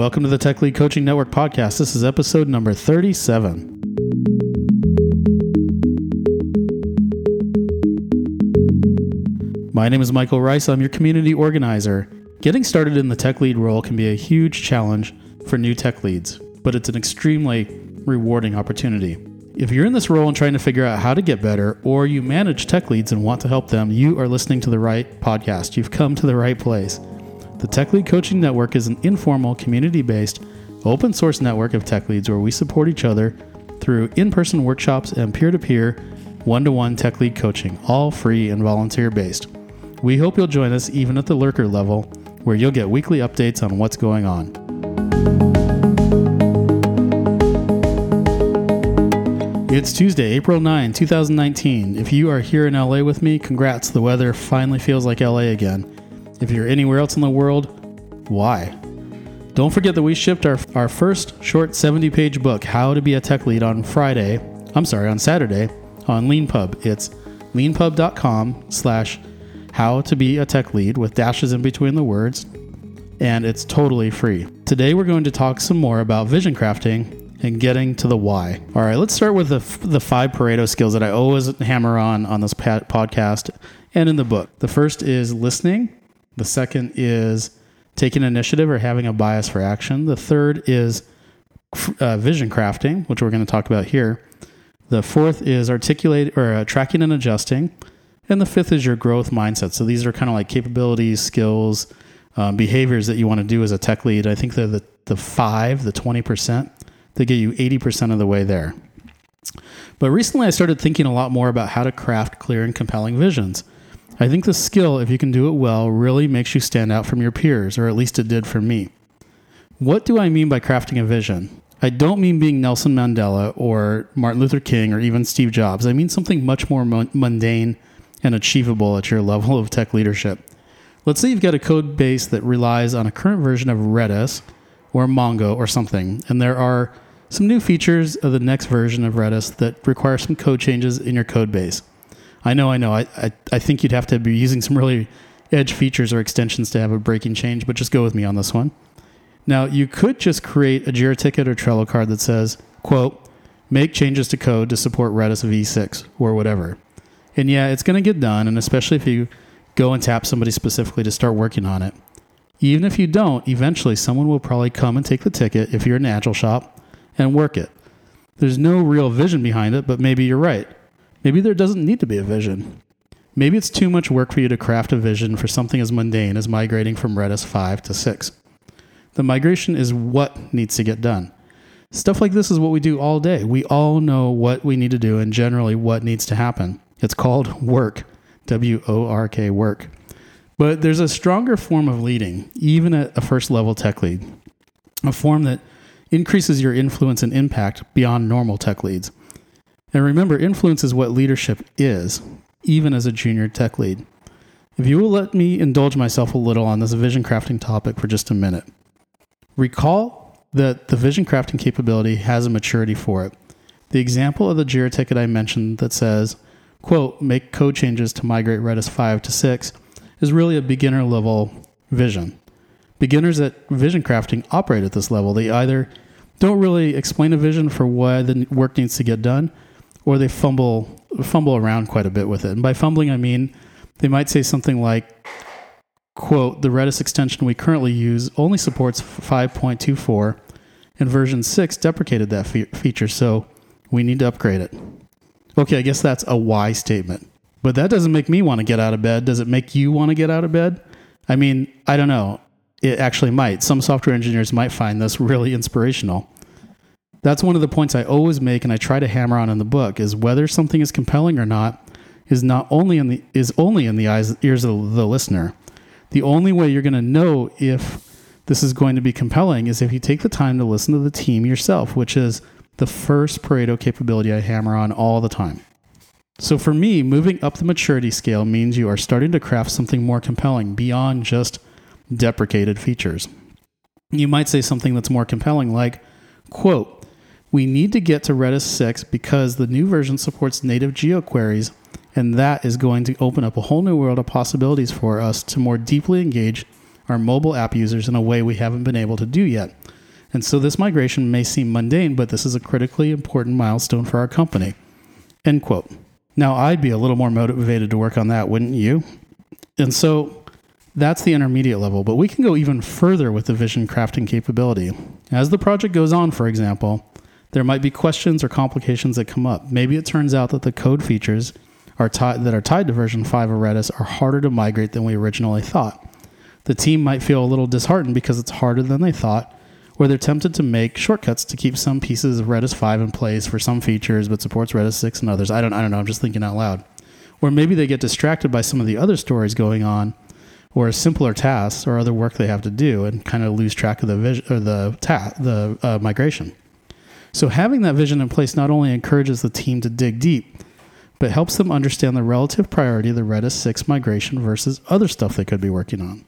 welcome to the Tech Lead Coaching Network podcast. This is episode number 37. My name is Michael Rice. I'm your community organizer. Getting started in the tech lead role can be a huge challenge for new tech leads, but it's an extremely rewarding opportunity. If you're in this role and trying to figure out how to get better, or you manage tech leads and want to help them, you are listening to the right podcast. You've come to the right place. The Tech Lead Coaching Network is an informal, community based, open source network of tech leads where we support each other through in person workshops and peer to peer, one to one tech lead coaching, all free and volunteer based. We hope you'll join us even at the lurker level, where you'll get weekly updates on what's going on. It's Tuesday, April 9, 2019. If you are here in LA with me, congrats. The weather finally feels like LA again. If you're anywhere else in the world, why? Don't forget that we shipped our, our first short 70 page book, How to Be a Tech Lead, on Friday. I'm sorry, on Saturday on LeanPub. It's leanpub.com slash how to be a tech lead with dashes in between the words, and it's totally free. Today we're going to talk some more about vision crafting and getting to the why. All right, let's start with the, the five Pareto skills that I always hammer on on this podcast and in the book. The first is listening. The second is taking initiative or having a bias for action. The third is uh, vision crafting, which we're going to talk about here. The fourth is articulate or uh, tracking and adjusting. And the fifth is your growth mindset. So these are kind of like capabilities, skills, um, behaviors that you want to do as a tech lead. I think they're the, the five, the 20%, that get you 80% of the way there. But recently I started thinking a lot more about how to craft clear and compelling visions. I think the skill, if you can do it well, really makes you stand out from your peers, or at least it did for me. What do I mean by crafting a vision? I don't mean being Nelson Mandela or Martin Luther King or even Steve Jobs. I mean something much more mundane and achievable at your level of tech leadership. Let's say you've got a code base that relies on a current version of Redis or Mongo or something, and there are some new features of the next version of Redis that require some code changes in your code base. I know, I know. I, I, I think you'd have to be using some really edge features or extensions to have a breaking change, but just go with me on this one. Now, you could just create a Jira ticket or Trello card that says, quote, make changes to code to support Redis v6 or whatever. And yeah, it's going to get done, and especially if you go and tap somebody specifically to start working on it. Even if you don't, eventually someone will probably come and take the ticket if you're an agile shop and work it. There's no real vision behind it, but maybe you're right. Maybe there doesn't need to be a vision. Maybe it's too much work for you to craft a vision for something as mundane as migrating from Redis 5 to 6. The migration is what needs to get done. Stuff like this is what we do all day. We all know what we need to do and generally what needs to happen. It's called work, W O R K, work. But there's a stronger form of leading, even at a first level tech lead, a form that increases your influence and impact beyond normal tech leads. And remember, influence is what leadership is, even as a junior tech lead. If you will let me indulge myself a little on this vision crafting topic for just a minute, recall that the vision crafting capability has a maturity for it. The example of the JIRA ticket I mentioned that says, quote, make code changes to migrate Redis 5 to 6 is really a beginner level vision. Beginners at vision crafting operate at this level. They either don't really explain a vision for why the work needs to get done, or they fumble fumble around quite a bit with it. And by fumbling, I mean they might say something like, "quote The Redis extension we currently use only supports 5.24, and version six deprecated that fe- feature, so we need to upgrade it." Okay, I guess that's a why statement, but that doesn't make me want to get out of bed. Does it make you want to get out of bed? I mean, I don't know. It actually might. Some software engineers might find this really inspirational that's one of the points I always make and I try to hammer on in the book is whether something is compelling or not is not only in the is only in the eyes ears of the listener. The only way you're going to know if this is going to be compelling is if you take the time to listen to the team yourself, which is the first Pareto capability I hammer on all the time. So for me, moving up the maturity scale means you are starting to craft something more compelling beyond just deprecated features. You might say something that's more compelling like, quote, we need to get to Redis 6 because the new version supports native geoqueries, and that is going to open up a whole new world of possibilities for us to more deeply engage our mobile app users in a way we haven't been able to do yet. And so this migration may seem mundane, but this is a critically important milestone for our company. End quote. Now, I'd be a little more motivated to work on that, wouldn't you? And so that's the intermediate level, but we can go even further with the vision crafting capability. As the project goes on, for example, there might be questions or complications that come up. Maybe it turns out that the code features are that are tied to version 5 of Redis are harder to migrate than we originally thought. The team might feel a little disheartened because it's harder than they thought, or they're tempted to make shortcuts to keep some pieces of Redis 5 in place for some features but supports Redis 6 and others. I don't I don't know, I'm just thinking out loud. Or maybe they get distracted by some of the other stories going on or simpler tasks or other work they have to do and kind of lose track of the vision or the ta- the uh, migration. So having that vision in place not only encourages the team to dig deep, but helps them understand the relative priority of the Redis 6 migration versus other stuff they could be working on.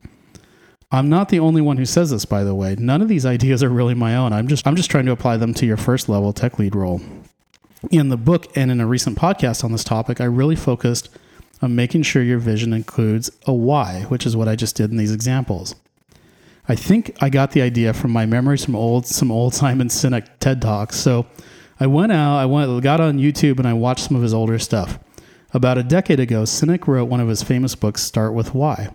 I'm not the only one who says this, by the way. None of these ideas are really my own. I'm just I'm just trying to apply them to your first level tech lead role. In the book and in a recent podcast on this topic, I really focused on making sure your vision includes a why, which is what I just did in these examples. I think I got the idea from my memories from old some old Simon Sinek TED Talks. So I went out, I went got on YouTube and I watched some of his older stuff. About a decade ago, Sinek wrote one of his famous books, Start with Why,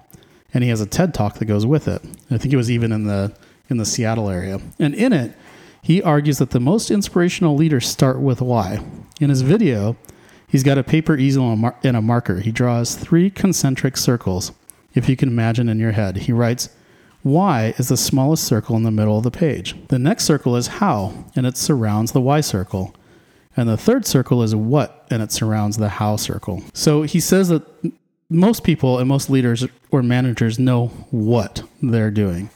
and he has a TED Talk that goes with it. I think it was even in the in the Seattle area. And in it, he argues that the most inspirational leaders start with why. In his video, He's got a paper easel and a marker. He draws three concentric circles, if you can imagine in your head. He writes, Why is the smallest circle in the middle of the page. The next circle is how, and it surrounds the why circle. And the third circle is what, and it surrounds the how circle. So he says that most people and most leaders or managers know what they're doing.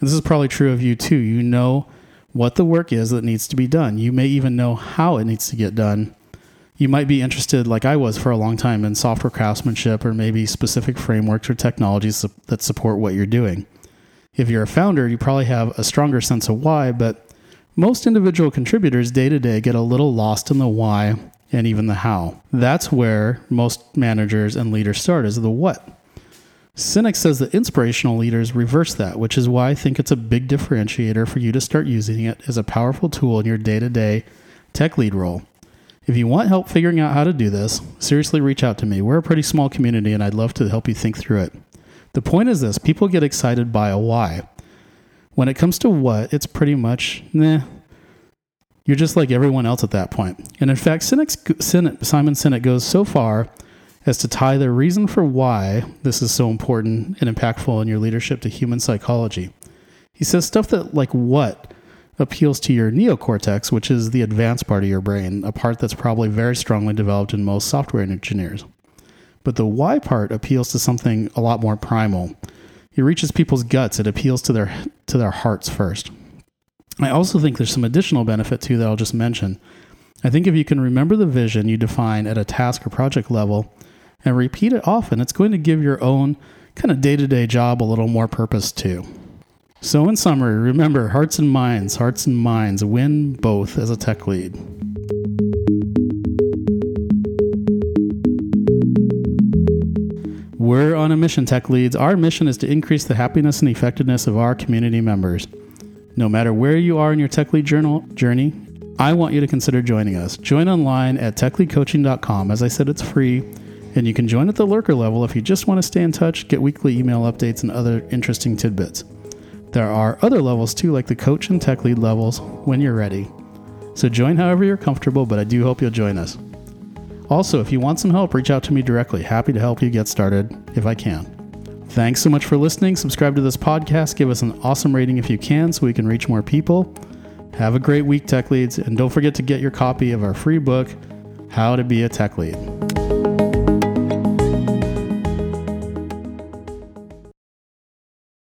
And this is probably true of you too. You know what the work is that needs to be done. You may even know how it needs to get done you might be interested, like I was for a long time, in software craftsmanship or maybe specific frameworks or technologies that support what you're doing. If you're a founder, you probably have a stronger sense of why, but most individual contributors day to day get a little lost in the why and even the how. That's where most managers and leaders start, is the what. Sinek says that inspirational leaders reverse that, which is why I think it's a big differentiator for you to start using it as a powerful tool in your day to day tech lead role. If you want help figuring out how to do this, seriously reach out to me. We're a pretty small community and I'd love to help you think through it. The point is this people get excited by a why. When it comes to what, it's pretty much, nah. You're just like everyone else at that point. And in fact, Sinek, Simon Sinek goes so far as to tie the reason for why this is so important and impactful in your leadership to human psychology. He says stuff that, like, what appeals to your neocortex, which is the advanced part of your brain, a part that's probably very strongly developed in most software engineers. But the why part appeals to something a lot more primal. It reaches people's guts, it appeals to their to their hearts first. I also think there's some additional benefit too that I'll just mention. I think if you can remember the vision you define at a task or project level and repeat it often, it's going to give your own kind of day to day job a little more purpose too. So, in summary, remember hearts and minds, hearts and minds win both as a tech lead. We're on a mission, tech leads. Our mission is to increase the happiness and effectiveness of our community members. No matter where you are in your tech lead journal, journey, I want you to consider joining us. Join online at techleadcoaching.com. As I said, it's free, and you can join at the lurker level if you just want to stay in touch, get weekly email updates, and other interesting tidbits. There are other levels too, like the coach and tech lead levels, when you're ready. So join however you're comfortable, but I do hope you'll join us. Also, if you want some help, reach out to me directly. Happy to help you get started if I can. Thanks so much for listening. Subscribe to this podcast. Give us an awesome rating if you can so we can reach more people. Have a great week, Tech Leads. And don't forget to get your copy of our free book, How to Be a Tech Lead.